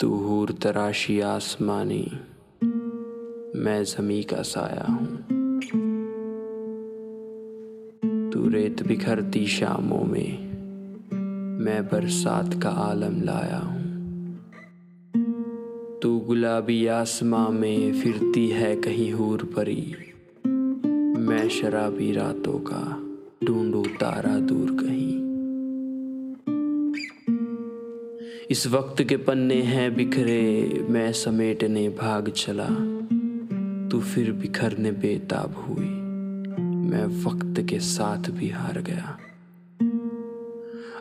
तू हूर तराशी आसमानी, मैं जमी का साया हूँ। तू रेत बिखरती शामों में, मैं बरसात का आलम लाया हूँ। तू गुलाबी आसमां में फिरती है कहीं हूर परी, मैं शराबी रातों का ढूंढू तारा दूर कहीं। इस वक्त के पन्ने हैं बिखरे, मैं समेटने भाग चला। तू फिर बिखरने बेताब हुई, मैं वक्त के साथ भी हार गया।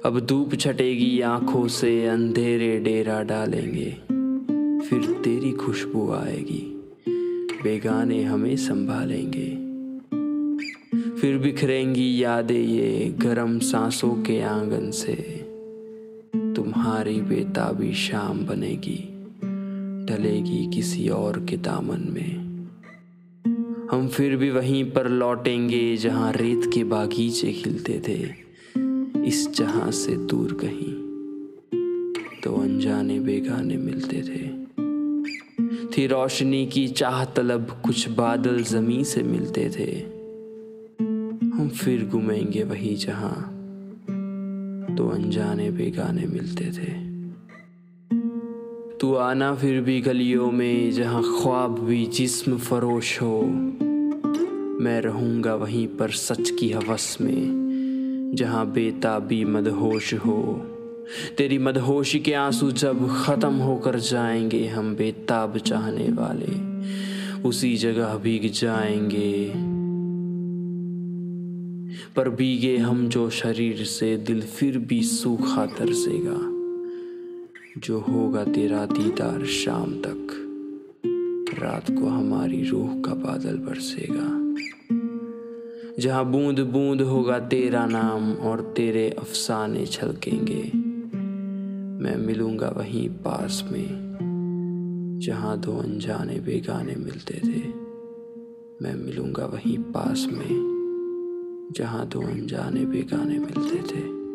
अब धूप छटेगी आँखों से, अंधेरे डेरा डालेंगे, फिर तेरी खुशबू आएगी, बेगाने हमें संभालेंगे। फिर बिखरेंगी यादें ये, गरम सांसों के आँगन से तुम्हारी बेताबी शाम बनेगी, ढलेगी किसी और के दामन में। हम फिर भी वहीं पर लौटेंगे जहाँ रेत के बागीचे खिलते थे, इस जहाँ से दूर कहीं तो अनजाने बेगाने मिलते थे। थी रोशनी की चाह तलब, कुछ बादल जमी से मिलते थे। हम फिर घूमेंगे वही जहाँ तो अनजाने बेगाने मिलते थे। तू आना फिर भी गलियों में, जहाँ ख्वाब भी जिस्म फरोश हो। मैं रहूँगा वहीं पर सच की हवस में, जहाँ बेताबी मदहोश हो। तेरी मदहोशी के आँसू जब खत्म होकर जाएँगे, हम बेताब चाहने वाले उसी जगह भीग जाएँगे। पर भीगे हम जो शरीर से दिल फिर भी सूखा तरसेगा, जो होगा तेरा दीदार शाम तक। रात को हमारी रूह का बादल बरसेगा। जहाँ बूंद बूंद होगा तेरा नाम और तेरे अफसाने छलकेंगे, मैं मिलूँगा वहीं पास में, जहाँ दो अनजाने बेगाने मिलते थे, मैं मिलूँगा वहीं पास में। जहाँ दो अनजाने बेगाने मिलते थे।